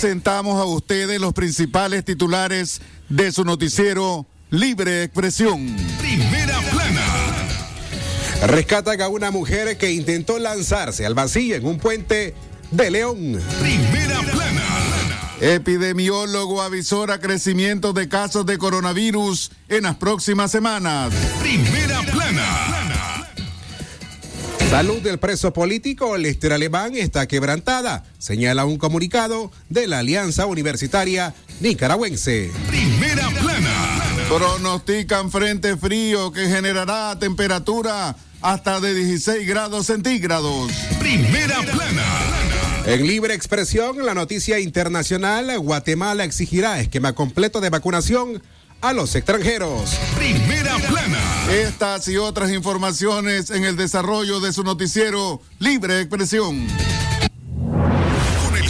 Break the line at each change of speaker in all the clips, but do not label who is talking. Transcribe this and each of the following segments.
Presentamos a ustedes los principales titulares de su noticiero Libre Expresión.
Primera plana.
Rescatan a una mujer que intentó lanzarse al vacío en un puente de León.
Primera plana.
Epidemiólogo avisora crecimiento de casos de coronavirus en las próximas semanas.
Primera plana.
Salud del preso político Lester Alemán está quebrantada, señala un comunicado de la Alianza Universitaria Nicaragüense.
Primera plana.
Pronostican frente frío que generará temperatura hasta de 16 grados centígrados.
Primera plana.
En libre expresión, la noticia internacional, Guatemala exigirá esquema completo de vacunación a los extranjeros.
Primera plana.
Estas y otras informaciones en el desarrollo de su noticiero Libre Expresión.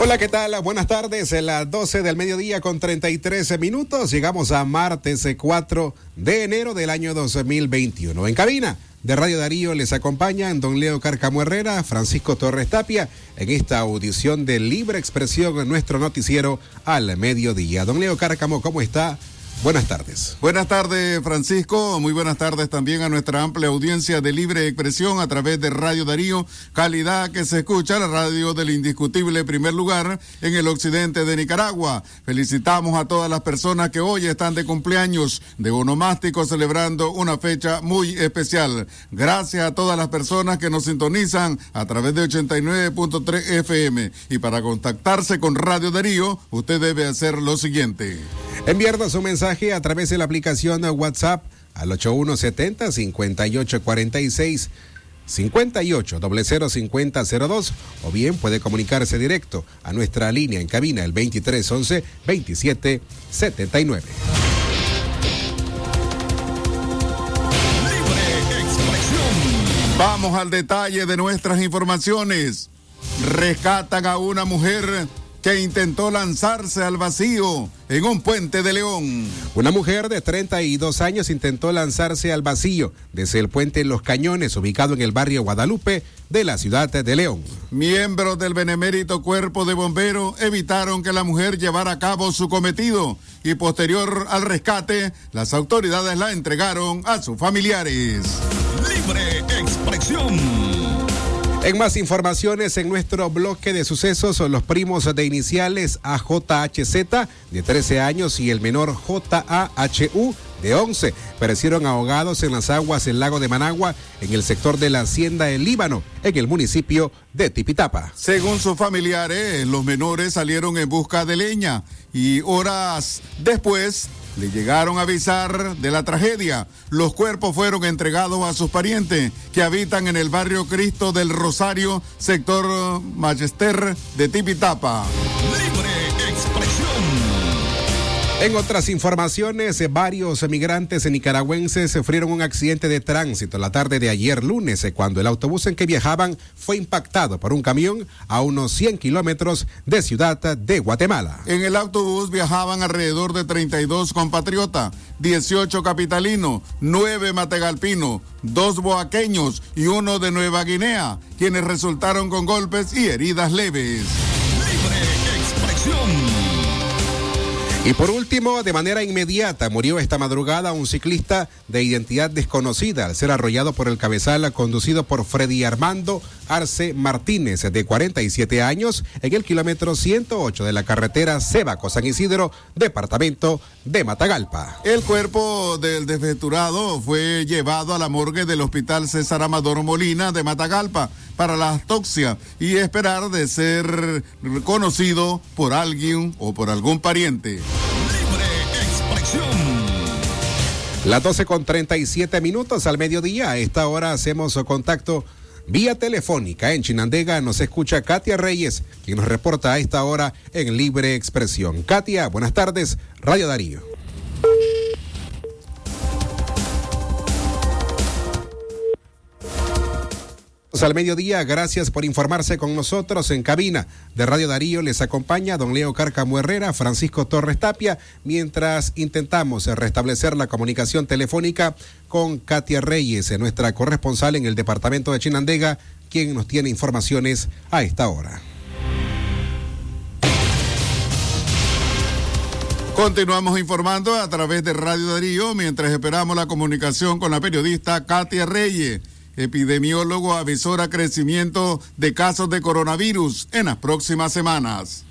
Hola, ¿qué tal? Buenas tardes. En las 12 del mediodía con 33 minutos llegamos a martes 4 de enero del año 2021. En cabina de Radio Darío les acompañan don Leo Carcamo Herrera, Francisco Torres Tapia, en esta audición de libre expresión en nuestro noticiero al mediodía. Don Leo Cárcamo, ¿cómo está? Buenas tardes.
Buenas tardes, Francisco. Muy buenas tardes también a nuestra amplia audiencia de libre expresión a través de Radio Darío, calidad que se escucha, la radio del indiscutible primer lugar en el occidente de Nicaragua. Felicitamos a todas las personas que hoy están de cumpleaños de onomástico celebrando una fecha muy especial. Gracias a todas las personas que nos sintonizan a través de 89.3 FM. Y para contactarse con Radio Darío, usted debe hacer lo siguiente.
Enviarnos un mensaje a través de la aplicación WhatsApp al 8170-5846. 58 005002 o bien puede comunicarse directo a nuestra línea en cabina el 2311 2779.
Libre expresión.
Vamos al detalle de nuestras informaciones. Rescatan a una mujer que intentó lanzarse al vacío en un puente de León.
Una mujer de 32 años intentó lanzarse al vacío desde el puente Los Cañones, ubicado en el barrio Guadalupe de la ciudad de León.
Miembros del benemérito cuerpo de bomberos evitaron que la mujer llevara a cabo su cometido y posterior al rescate, las autoridades la entregaron a sus familiares.
Libre expresión.
En más informaciones en nuestro bloque de sucesos los primos de iniciales AJHZ de 13 años y el menor JAHU de 11 perecieron ahogados en las aguas del lago de Managua en el sector de la hacienda El Líbano en el municipio de Tipitapa.
Según sus familiares, los menores salieron en busca de leña y horas después le llegaron a avisar de la tragedia. Los cuerpos fueron entregados a sus parientes que habitan en el barrio Cristo del Rosario, sector Majester de Tipitapa.
Libre expresión.
En otras informaciones, eh, varios emigrantes nicaragüenses sufrieron un accidente de tránsito la tarde de ayer lunes, eh, cuando el autobús en que viajaban fue impactado por un camión a unos 100 kilómetros de Ciudad de Guatemala.
En el autobús viajaban alrededor de 32 compatriotas, 18 capitalinos, 9 mategalpinos, 2 boaqueños y uno de Nueva Guinea, quienes resultaron con golpes y heridas leves.
Libre expresión.
Y por último, de manera inmediata, murió esta madrugada un ciclista de identidad desconocida. Al ser arrollado por el cabezal conducido por Freddy Armando Arce Martínez, de 47 años, en el kilómetro 108 de la carretera Cebaco San Isidro, departamento de Matagalpa.
El cuerpo del desventurado fue llevado a la morgue del Hospital César Amador Molina de Matagalpa para la autopsia y esperar de ser reconocido por alguien o por algún pariente.
Las 12 con 37 minutos al mediodía. A esta hora hacemos contacto Vía telefónica en Chinandega nos escucha Katia Reyes, quien nos reporta a esta hora en Libre Expresión. Katia, buenas tardes, Radio Darío. Al mediodía, gracias por informarse con nosotros en cabina de Radio Darío. Les acompaña don Leo Cárcamo Herrera, Francisco Torres Tapia, mientras intentamos restablecer la comunicación telefónica con Katia Reyes, nuestra corresponsal en el departamento de Chinandega, quien nos tiene informaciones a esta hora.
Continuamos informando a través de Radio Darío mientras esperamos la comunicación con la periodista Katia Reyes epidemiólogo avisora crecimiento de casos de coronavirus en las próximas semanas.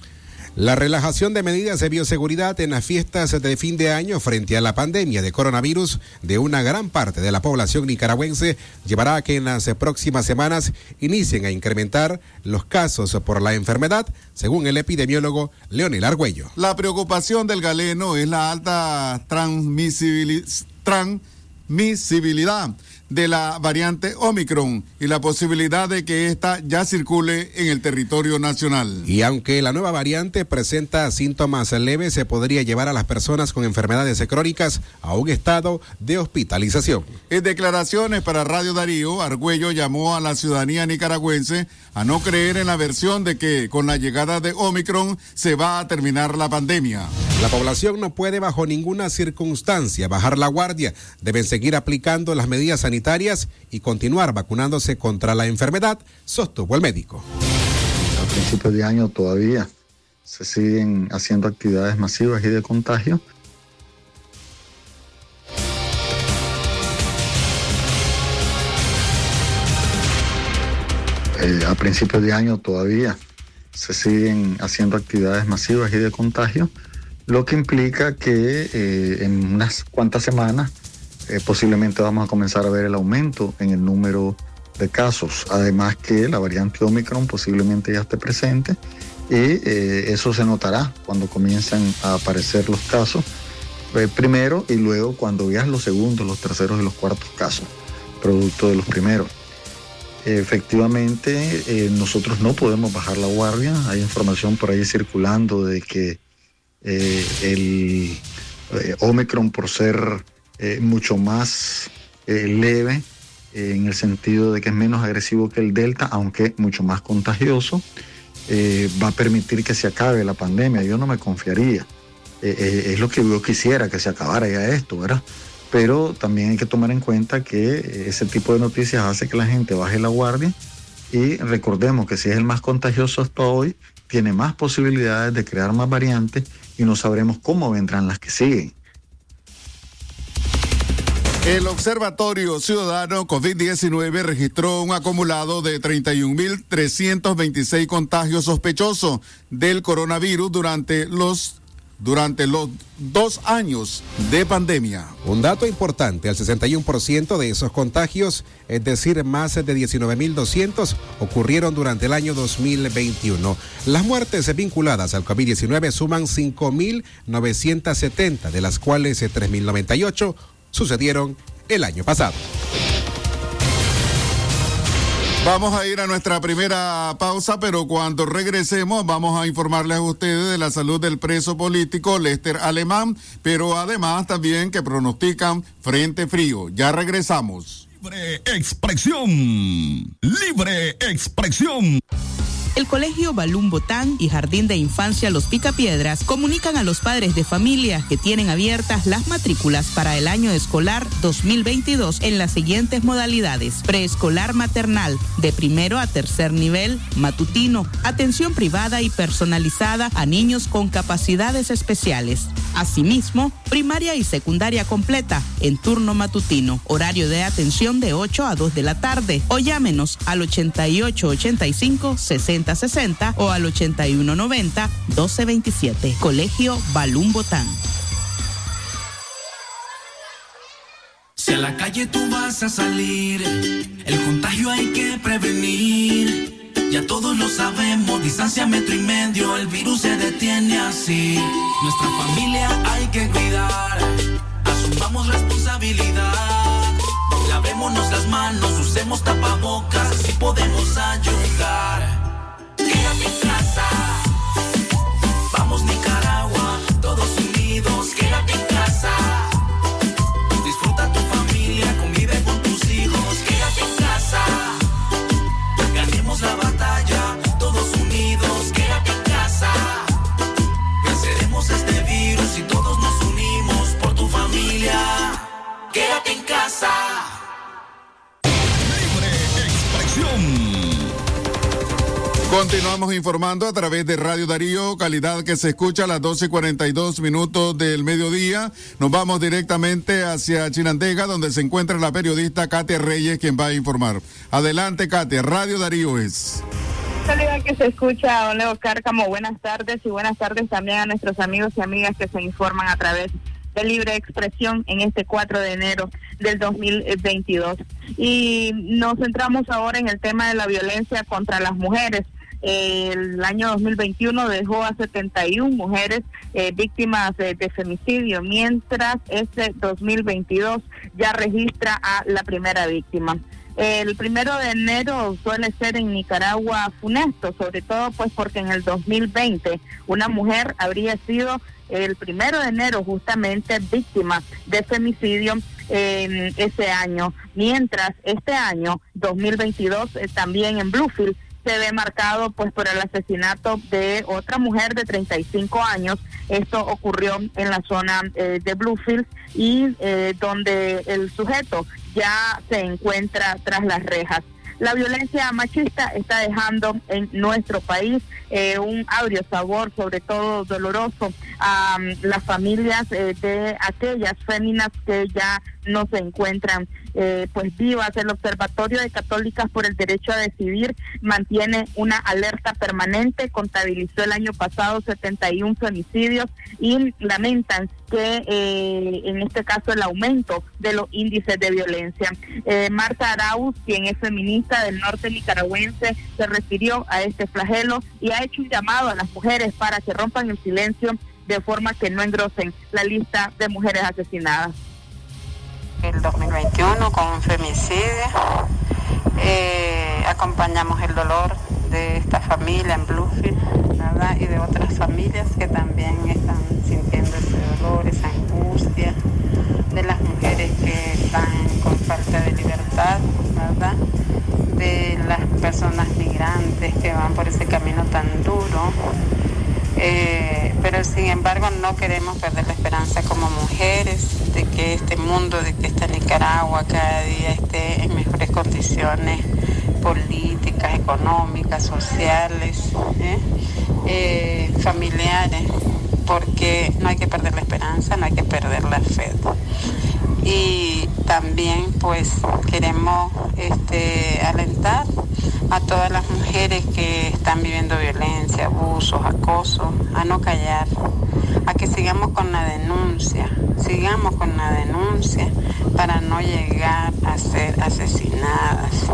La relajación de medidas de bioseguridad en las fiestas de fin de año frente a la pandemia de coronavirus de una gran parte de la población nicaragüense llevará a que en las próximas semanas inicien a incrementar los casos por la enfermedad, según el epidemiólogo Leonel Argüello.
La preocupación del galeno es la alta transmisibilidad de la variante Omicron y la posibilidad de que ésta ya circule en el territorio nacional.
Y aunque la nueva variante presenta síntomas leves, se podría llevar a las personas con enfermedades crónicas a un estado de hospitalización.
En declaraciones para Radio Darío, Argüello llamó a la ciudadanía nicaragüense a no creer en la versión de que con la llegada de Omicron se va a terminar la pandemia.
La población no puede bajo ninguna circunstancia bajar la guardia. Deben seguir aplicando las medidas sanitarias y continuar vacunándose contra la enfermedad, sostuvo el médico.
A principios de año todavía se siguen haciendo actividades masivas y de contagio. Eh, a principios de año todavía se siguen haciendo actividades masivas y de contagio, lo que implica que eh, en unas cuantas semanas eh, posiblemente vamos a comenzar a ver el aumento en el número de casos. Además que la variante Omicron posiblemente ya esté presente y eso se notará cuando comiencen a aparecer los casos primero y luego cuando veas los segundos, los terceros y los cuartos casos, producto de los primeros. Efectivamente, eh, nosotros no podemos bajar la guardia. Hay información por ahí circulando de que eh, el eh, Omicron, por ser mucho más leve, en el sentido de que es menos agresivo que el Delta, aunque mucho más contagioso, va a permitir que se acabe la pandemia. Yo no me confiaría. es lo que yo quisiera, que se acabara ya esto, ¿verdad? pero también hay que tomar en cuenta que ese tipo de noticias hace que la gente baje la guardia y recordemos que si es el más contagioso hasta hoy, tiene más posibilidades de crear más variantes y no sabremos cómo vendrán las que siguen.
El Observatorio Ciudadano COVID-19 registró un acumulado de 31.326 contagios sospechosos del coronavirus durante los durante los dos años de pandemia.
Un dato importante, el 61% de esos contagios, es decir, más de 19.200, ocurrieron durante el año 2021. Las muertes vinculadas al COVID-19 suman 5.970, de las cuales 3.098 sucedieron el año pasado.
Vamos a ir a nuestra primera pausa, pero cuando regresemos vamos a informarles a ustedes de la salud del preso político Lester Alemán, pero además también que pronostican frente frío. Ya regresamos.
Libre expresión. Libre expresión.
El Colegio Balún Botán y Jardín de Infancia Los Picapiedras comunican a los padres de familia que tienen abiertas las matrículas para el año escolar 2022 en las siguientes modalidades. Preescolar maternal, de primero a tercer nivel, matutino, atención privada y personalizada a niños con capacidades especiales. Asimismo, primaria y secundaria completa en turno matutino, horario de atención de 8 a 2 de la tarde o llámenos al 8885 60 60 o al 8190 1227. Colegio Balún Botán.
Si a la calle tú vas a salir, el contagio hay que prevenir. Ya todos lo sabemos, distancia metro y medio, el virus se detiene así. Nuestra familia hay que cuidar, asumamos responsabilidad. Lavémonos las manos, usemos tapabocas, si podemos ayudar. side.
Continuamos informando a través de Radio Darío, calidad que se escucha a las 12 y 42 minutos del mediodía. Nos vamos directamente hacia Chinandega, donde se encuentra la periodista Katia Reyes, quien va a informar. Adelante, Katia, Radio Darío es.
Calidad que se escucha, don Leo Cárcamo, buenas tardes y buenas tardes también a nuestros amigos y amigas que se informan a través de libre expresión en este 4 de enero del 2022. Y nos centramos ahora en el tema de la violencia contra las mujeres el año 2021 dejó a 71 mujeres eh, víctimas de, femicidio, mientras este 2022 ya registra a la primera víctima. El primero de enero suele ser en Nicaragua funesto, sobre todo pues porque en el 2020 una mujer habría sido el primero de enero justamente víctima de femicidio en ese año, mientras este año 2022 eh, también en Bluefield se ve marcado pues por el asesinato de otra mujer de 35 años. Esto ocurrió en la zona eh, de Bluefield y eh, donde el sujeto ya se encuentra tras las rejas. La violencia machista está dejando en nuestro país eh, un agrio sabor, sobre todo doloroso, a um, las familias eh, de aquellas féminas que ya no se encuentran eh, pues vivas. El Observatorio de Católicas por el Derecho a Decidir mantiene una alerta permanente, contabilizó el año pasado 71 femicidios y lamentan que eh, en este caso el aumento de los índices de violencia. Eh, Marta Arauz, quien es feminista del norte nicaragüense, se refirió a este flagelo y ha hecho un llamado a las mujeres para que rompan el silencio de forma que no engrosen la lista de mujeres asesinadas
el 2021 con un femicidio. Eh, acompañamos el dolor de esta familia en Bluefield y de otras familias que también están sintiendo ese dolor, esa angustia, de las mujeres que están con falta de libertad, ¿verdad? de las personas migrantes que van por ese camino tan duro. Eh, pero sin embargo no queremos perder la esperanza como mujeres de que este mundo, de que esta Nicaragua cada día esté en mejores condiciones políticas, económicas, sociales, ¿eh? Eh, familiares, porque no hay que perder la esperanza, no hay que perder la fe. Y también pues queremos este, alentar a todas las mujeres que están viviendo violencia, abusos, acoso, a no callar, a que sigamos con la denuncia, sigamos con la denuncia para no llegar a ser asesinadas.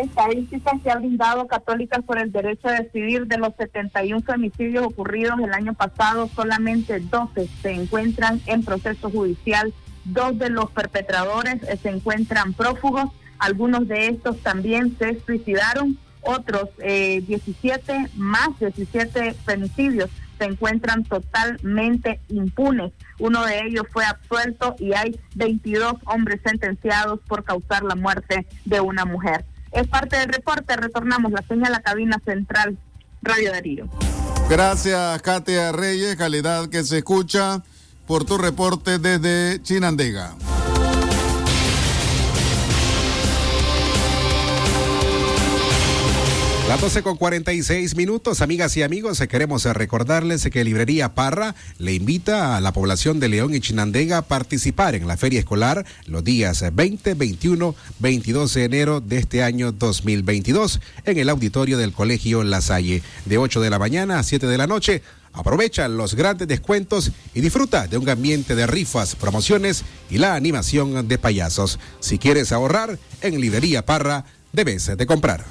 Estadísticas que ha brindado Católicas por el Derecho a Decidir de los 71 femicidios ocurridos el año pasado, solamente 12 se encuentran en proceso judicial. Dos de los perpetradores se encuentran prófugos, algunos de estos también se suicidaron, otros eh, 17 más 17 femicidios se encuentran totalmente impunes. Uno de ellos fue absuelto y hay 22 hombres sentenciados por causar la muerte de una mujer. Es parte del reporte. Retornamos la señal a la cabina central Radio Darío.
Gracias, Katia Reyes, calidad que se escucha por tu reporte desde Chinandega.
Las 12 con 46 minutos, amigas y amigos, queremos recordarles que Librería Parra le invita a la población de León y Chinandega a participar en la feria escolar los días 20, 21, 22 de enero de este año 2022 en el auditorio del Colegio La Salle, de 8 de la mañana a 7 de la noche. Aprovecha los grandes descuentos y disfruta de un ambiente de rifas, promociones y la animación de payasos. Si quieres ahorrar, en Librería Parra debes de comprar.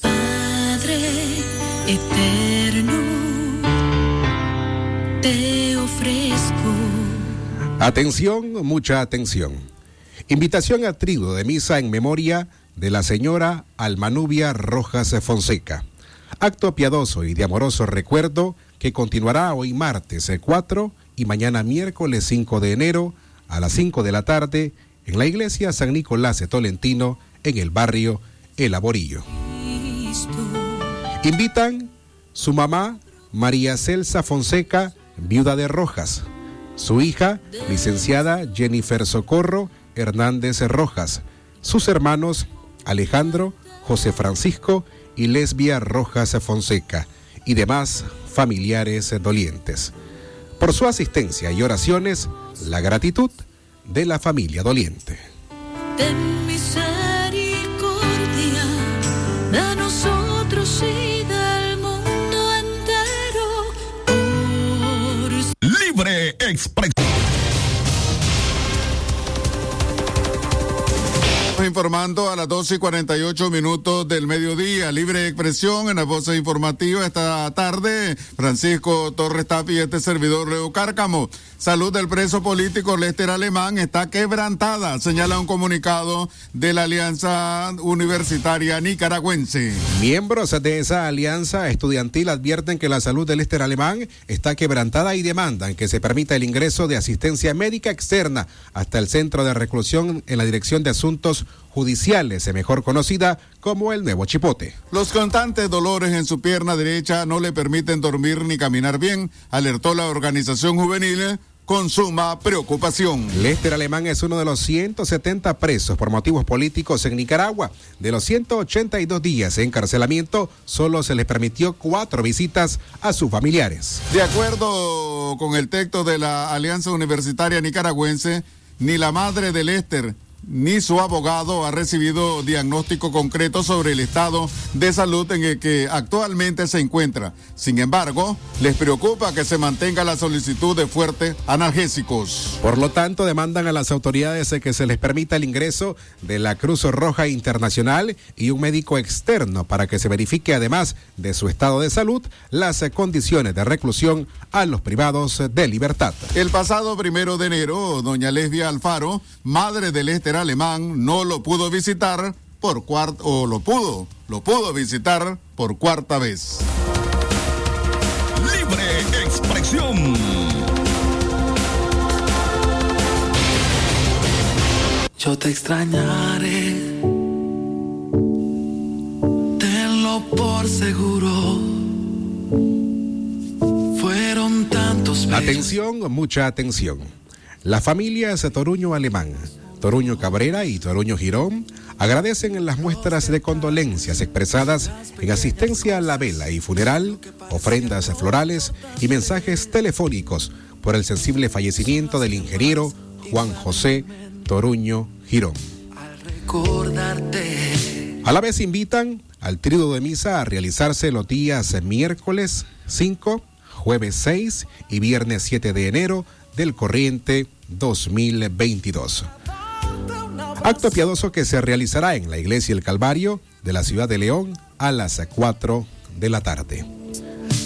Padre eterno, te ofrezco.
Atención, mucha atención. Invitación a trigo de misa en memoria de la señora Almanubia Rojas Fonseca. Acto piadoso y de amoroso recuerdo que continuará hoy martes 4 y mañana miércoles 5 de enero a las 5 de la tarde en la iglesia San Nicolás de Tolentino en el barrio El Aborillo. Invitan su mamá María Celsa Fonseca, viuda de Rojas, su hija licenciada Jennifer Socorro Hernández Rojas, sus hermanos Alejandro, José Francisco y Lesbia Rojas Fonseca y demás familiares dolientes. Por su asistencia y oraciones, la gratitud de la familia doliente.
Ten misericordia de nosotros y del mundo entero.
Libre expresión.
Informando a las 12 y 48 minutos del mediodía. Libre expresión en la voz informativa esta tarde. Francisco Torres Tapi y este servidor Leo Cárcamo. Salud del preso político Lester Alemán está quebrantada, señala un comunicado de la Alianza Universitaria Nicaragüense.
Miembros de esa alianza estudiantil advierten que la salud de Lester Alemán está quebrantada y demandan que se permita el ingreso de asistencia médica externa hasta el centro de reclusión en la Dirección de Asuntos Judiciales, mejor conocida como el Nuevo Chipote.
Los constantes dolores en su pierna derecha no le permiten dormir ni caminar bien, alertó la organización juvenil con suma preocupación.
Lester Alemán es uno de los 170 presos por motivos políticos en Nicaragua. De los 182 días de encarcelamiento, solo se les permitió cuatro visitas a sus familiares.
De acuerdo con el texto de la Alianza Universitaria Nicaragüense, ni la madre de Lester ni su abogado ha recibido diagnóstico concreto sobre el estado de salud en el que actualmente se encuentra. Sin embargo, les preocupa que se mantenga la solicitud de fuertes analgésicos.
Por lo tanto, demandan a las autoridades que se les permita el ingreso de la Cruz Roja Internacional y un médico externo para que se verifique, además de su estado de salud, las condiciones de reclusión a los privados de libertad.
El pasado primero de enero, doña Lesbia Alfaro, madre del este alemán no lo pudo visitar por cuarta, o lo pudo, lo pudo visitar por cuarta vez.
Libre expresión.
Yo te extrañaré. Tenlo por seguro. Fueron tantos.
Atención, mucha atención. La familia Toruño Alemán Toruño Cabrera y Toruño Girón agradecen en las muestras de condolencias expresadas en asistencia a la vela y funeral, ofrendas florales y mensajes telefónicos por el sensible fallecimiento del ingeniero Juan José Toruño Girón. A la vez invitan al trío de misa a realizarse los días miércoles 5, jueves 6 y viernes 7 de enero del corriente 2022. Acto piadoso que se realizará en la Iglesia El Calvario de la ciudad de León a las 4 de la tarde.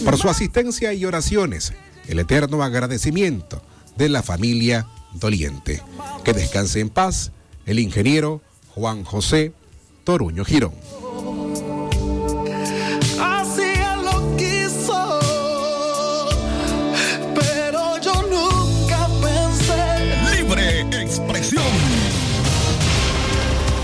Por su asistencia y oraciones, el eterno agradecimiento de la familia doliente. Que descanse en paz el ingeniero Juan José Toruño Girón.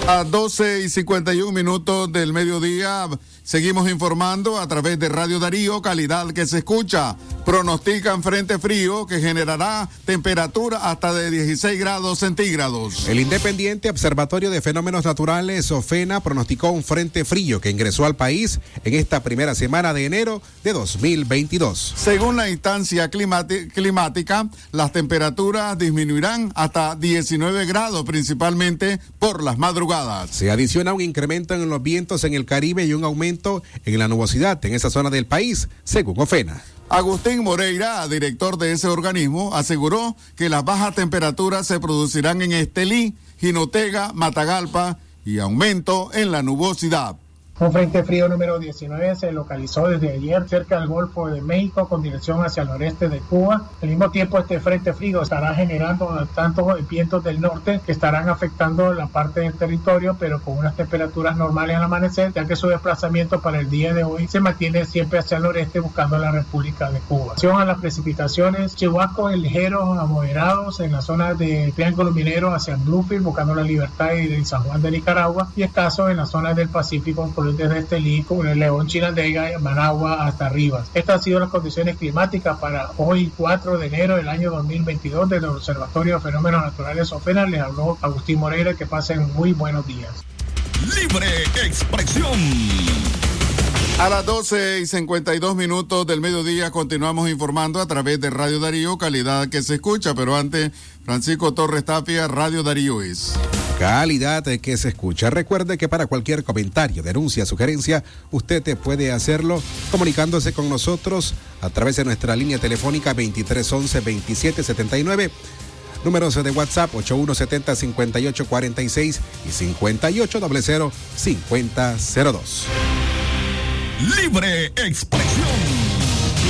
A 12 y 51 minutos del mediodía seguimos informando a través de Radio Darío, calidad que se escucha. Pronostican frente frío que generará temperatura hasta de 16 grados centígrados.
El Independiente Observatorio de Fenómenos Naturales, OFENA, pronosticó un frente frío que ingresó al país en esta primera semana de enero de 2022.
Según la instancia climática, las temperaturas disminuirán hasta 19 grados, principalmente por las madrugadas.
Se adiciona un incremento en los vientos en el Caribe y un aumento en la nubosidad en esa zona del país, según OFENA.
Agustín Moreira, director de ese organismo, aseguró que las bajas temperaturas se producirán en Estelí, Jinotega, Matagalpa y aumento en la nubosidad.
Un frente frío número 19 se localizó desde ayer cerca del Golfo de México con dirección hacia el noreste de Cuba. Al mismo tiempo, este frente frío estará generando tantos vientos del norte que estarán afectando la parte del territorio, pero con unas temperaturas normales al amanecer, ya que su desplazamiento para el día de hoy se mantiene siempre hacia el noreste buscando la República de Cuba. A las precipitaciones, chihuascos ligeros a moderados en la zona de Triángulo Minero hacia Bluefield buscando la libertad y de San Juan de Nicaragua y escasos en la zona del Pacífico por desde este con el León Chinandega, Managua hasta Rivas. Estas han sido las condiciones climáticas para hoy 4 de enero del año 2022 del Observatorio de Fenómenos Naturales OFENA. Les habló Agustín Moreira, que pasen muy buenos días.
Libre expresión.
A las 12 y 52 minutos del mediodía continuamos informando a través de Radio Darío, calidad que se escucha, pero antes, Francisco Torres Tapia, Radio Darío es
calidad que se escucha. Recuerde que para cualquier comentario, denuncia, sugerencia, usted te puede hacerlo comunicándose con nosotros a través de nuestra línea telefónica 2311-2779. Números de WhatsApp 8170-5846 y 5800-5002.
Libre expresión.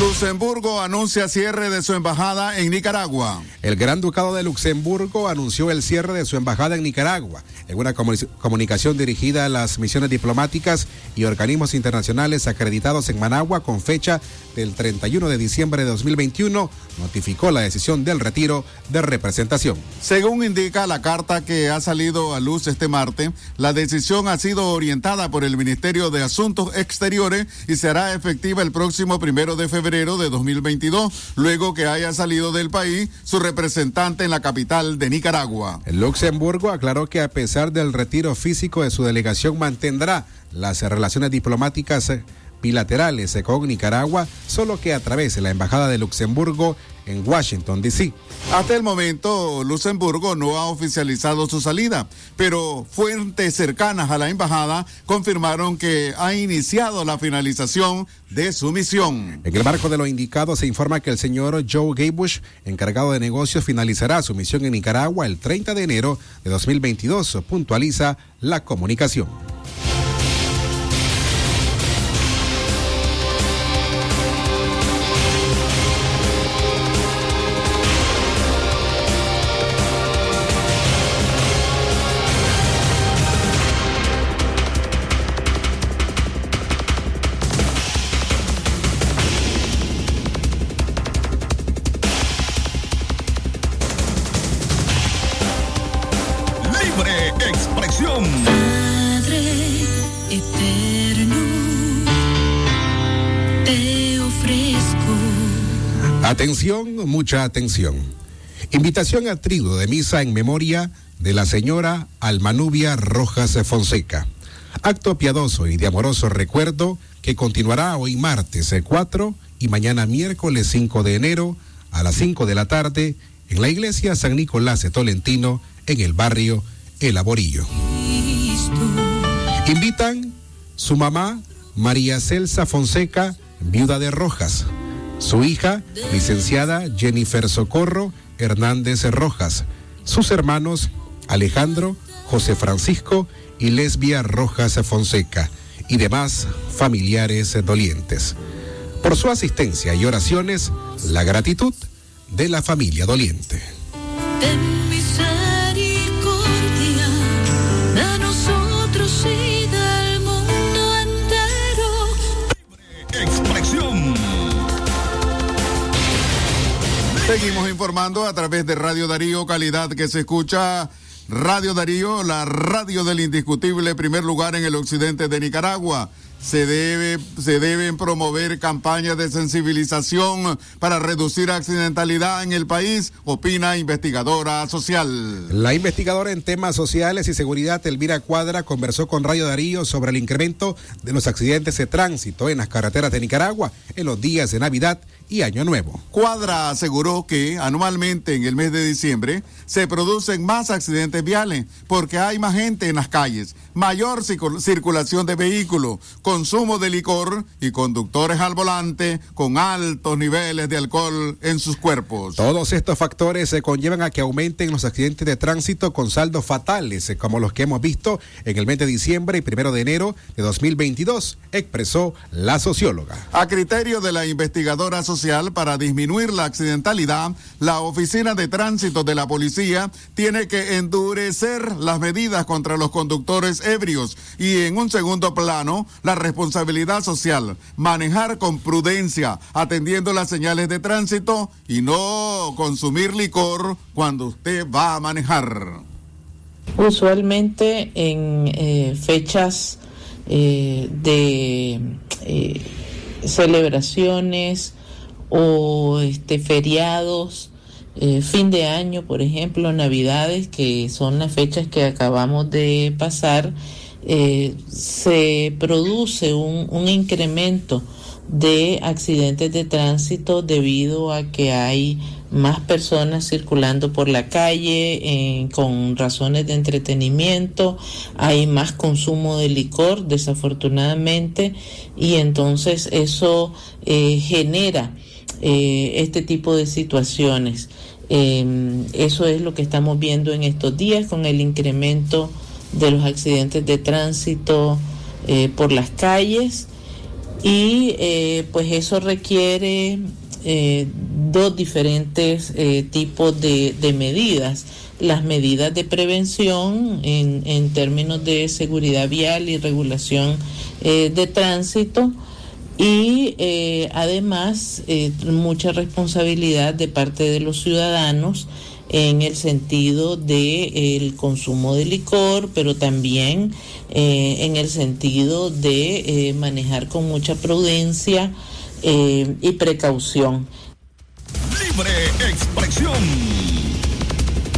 Luxemburgo anuncia cierre de su embajada en Nicaragua.
El Gran Ducado de Luxemburgo anunció el cierre de su embajada en Nicaragua en una comunicación dirigida a las misiones diplomáticas y organismos internacionales acreditados en Managua con fecha del 31 de diciembre de 2021, notificó la decisión del retiro de representación.
Según indica la carta que ha salido a luz este martes, la decisión ha sido orientada por el Ministerio de Asuntos Exteriores y será efectiva el próximo primero de febrero de 2022, luego que haya salido del país su representante en la capital de Nicaragua.
El Luxemburgo aclaró que a pesar del retiro físico de su delegación mantendrá las relaciones diplomáticas bilaterales con Nicaragua, solo que a través de la Embajada de Luxemburgo en Washington, D.C.
Hasta el momento, Luxemburgo no ha oficializado su salida, pero fuentes cercanas a la embajada confirmaron que ha iniciado la finalización de su misión.
En el marco de lo indicado, se informa que el señor Joe Gaybush, encargado de negocios, finalizará su misión en Nicaragua el 30 de enero de 2022, puntualiza la comunicación. Atención, mucha atención. Invitación a trigo de misa en memoria de la señora Almanubia Rojas Fonseca. Acto piadoso y de amoroso recuerdo que continuará hoy martes 4 y mañana miércoles 5 de enero a las 5 de la tarde en la iglesia San Nicolás de Tolentino en el barrio El Aborillo. Invitan su mamá María Celsa Fonseca, viuda de Rojas su hija, licenciada Jennifer Socorro Hernández Rojas, sus hermanos Alejandro, José Francisco y Lesbia Rojas Fonseca y demás familiares dolientes. Por su asistencia y oraciones, la gratitud de la familia doliente.
Seguimos informando a través de Radio Darío, calidad que se escucha. Radio Darío, la radio del indiscutible primer lugar en el occidente de Nicaragua. Se, debe, se deben promover campañas de sensibilización para reducir accidentalidad en el país, opina investigadora social.
La investigadora en temas sociales y seguridad, Elvira Cuadra, conversó con Radio Darío sobre el incremento de los accidentes de tránsito en las carreteras de Nicaragua en los días de Navidad y Año Nuevo.
Cuadra aseguró que anualmente en el mes de diciembre se producen más accidentes viales porque hay más gente en las calles, mayor circulación de vehículos, consumo de licor y conductores al volante con altos niveles de alcohol en sus cuerpos.
Todos estos factores se conllevan a que aumenten los accidentes de tránsito con saldos fatales, eh, como los que hemos visto en el mes de diciembre y primero de enero de 2022, expresó la socióloga.
A criterio de la investigadora social para disminuir la accidentalidad, la Oficina de Tránsito de la Policía tiene que endurecer las medidas contra los conductores ebrios y en un segundo plano, la responsabilidad social, manejar con prudencia, atendiendo las señales de tránsito y no consumir licor cuando usted va a manejar.
Usualmente en eh, fechas eh, de eh, celebraciones o este, feriados, fin de año, por ejemplo, Navidades, que son las fechas que acabamos de pasar, se produce un, incremento de accidentes de tránsito debido a que hay más personas circulando por la calle eh, con razones de entretenimiento, hay más consumo de licor desafortunadamente y entonces eso eh, genera eh, este tipo de situaciones. Em, eso es lo que estamos viendo en estos días con el incremento de los accidentes de tránsito por las calles y pues eso requiere eh, dos diferentes eh, tipos de, medidas. Las medidas de prevención en, en, términos de seguridad vial y regulación eh, de tránsito y además mucha responsabilidad de parte de los ciudadanos en el sentido de el consumo de licor, pero también en el sentido de manejar con mucha prudencia eh, y precaución.
Libre expresión.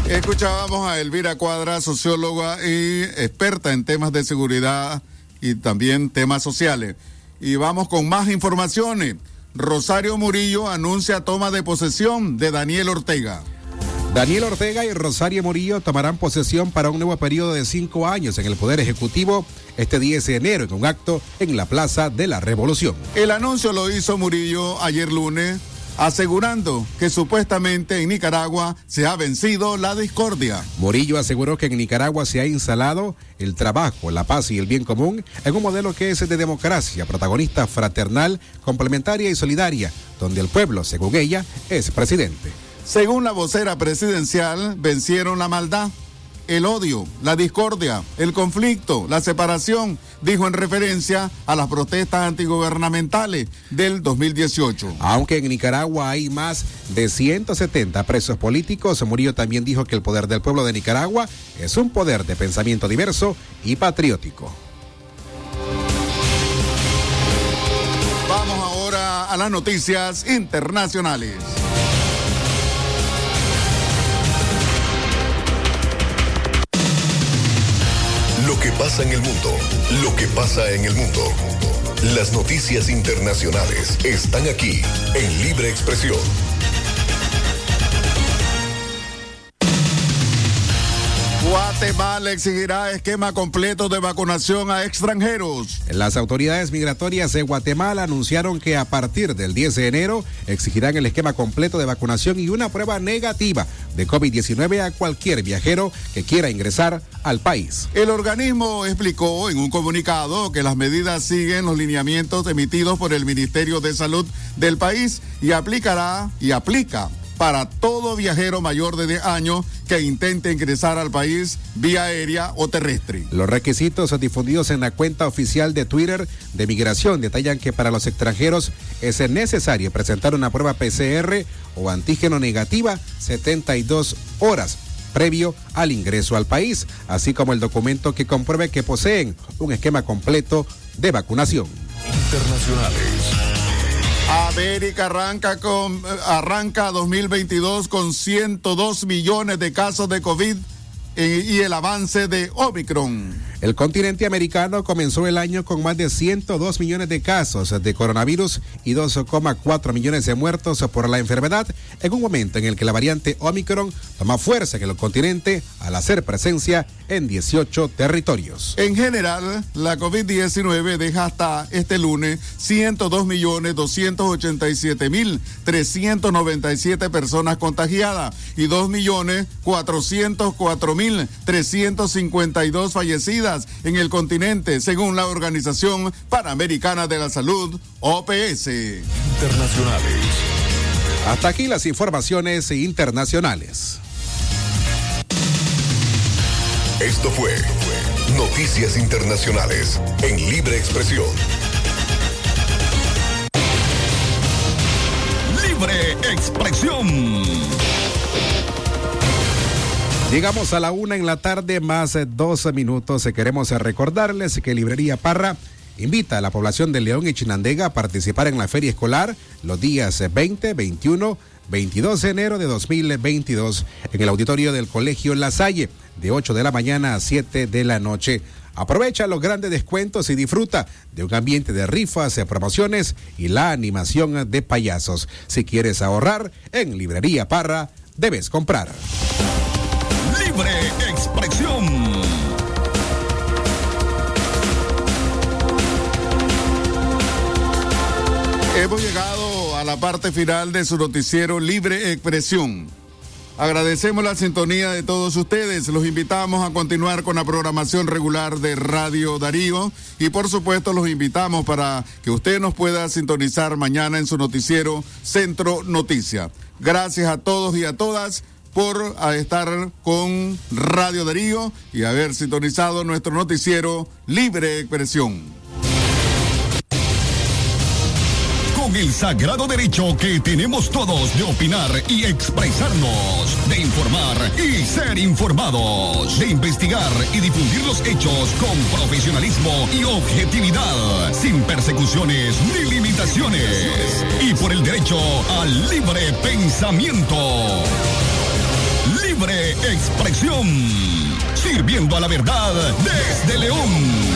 Escuchábamos a Elvira Cuadra, socióloga y experta en temas de seguridad y también temas sociales. Y vamos con más informaciones. Rosario Murillo anuncia toma de posesión de Daniel Ortega.
Daniel Ortega y Rosario Murillo tomarán posesión para un nuevo periodo de cinco años en el Poder Ejecutivo este 10 de enero en un acto en la Plaza de la Revolución.
El anuncio lo hizo Murillo ayer lunes asegurando que supuestamente en Nicaragua se ha vencido la discordia.
Murillo aseguró que en Nicaragua se ha instalado el trabajo, la paz y el bien común en un modelo que es de democracia, protagonista fraternal, complementaria y solidaria, donde el pueblo, según ella, es presidente.
Según la vocera presidencial, vencieron la maldad, el odio, la discordia, el conflicto, la separación, dijo en referencia a las protestas antigubernamentales del 2018.
Aunque en Nicaragua hay más de 170 presos políticos, Murillo también dijo que el poder del pueblo de Nicaragua es un poder de pensamiento diverso y patriótico.
Vamos ahora a las noticias internacionales.
Que pasa en el mundo, lo que pasa en el mundo. Las noticias internacionales están aquí en Libre Expresión.
Guatemala exigirá esquema completo de vacunación a extranjeros.
Las autoridades migratorias de Guatemala anunciaron que a partir del 10 de enero exigirán el esquema completo de vacunación y una prueba negativa de COVID-19 a cualquier viajero que quiera ingresar al país.
El organismo explicó en un comunicado que las medidas siguen los lineamientos emitidos por el Ministerio de Salud del país y aplicará y aplica para todo viajero mayor de 10 años que intente ingresar al país vía aérea o terrestre.
Los requisitos difundidos en la cuenta oficial de Twitter de migración detallan que para los extranjeros es necesario presentar una prueba PCR o antígeno negativa 72 horas previo al ingreso al país, así como el documento que compruebe que poseen un esquema completo de vacunación.
Internacionales.
América arranca con arranca 2022 con 102 millones de casos de COVID y el avance de Omicron.
El continente americano comenzó el año con más de 102 millones de casos de coronavirus y 2,4 millones de muertos por la enfermedad, en un momento en el que la variante Omicron toma fuerza en el continente al hacer presencia en 18 territorios.
En general, la COVID-19 deja hasta este lunes 102 millones 287 mil 397 personas contagiadas y 2 millones 404 mil 352 fallecidas en el continente, según la Organización Panamericana de la Salud, OPS.
Internacionales.
Hasta aquí las informaciones internacionales.
Esto fue Noticias Internacionales en Libre Expresión. Libre Expresión.
Llegamos a la una en la tarde, más 12 minutos. Queremos recordarles que Librería Parra invita a la población de León y Chinandega a participar en la feria escolar los días 20, 21, 22 de enero de 2022 en el auditorio del Colegio La Salle, de 8 de la mañana a 7 de la noche. Aprovecha los grandes descuentos y disfruta de un ambiente de rifas, promociones y la animación de payasos. Si quieres ahorrar, en Librería Parra debes comprar.
Libre expresión.
Hemos llegado a la parte final de su noticiero Libre Expresión. Agradecemos la sintonía de todos ustedes. Los invitamos a continuar con la programación regular de Radio Darío y por supuesto los invitamos para que usted nos pueda sintonizar mañana en su noticiero Centro Noticia. Gracias a todos y a todas por estar con Radio Darío y haber sintonizado nuestro noticiero Libre Expresión.
Con el sagrado derecho que tenemos todos de opinar y expresarnos, de informar y ser informados, de investigar y difundir los hechos con profesionalismo y objetividad, sin persecuciones ni limitaciones, y por el derecho al libre pensamiento libre expresión. Sirviendo a la verdad desde León.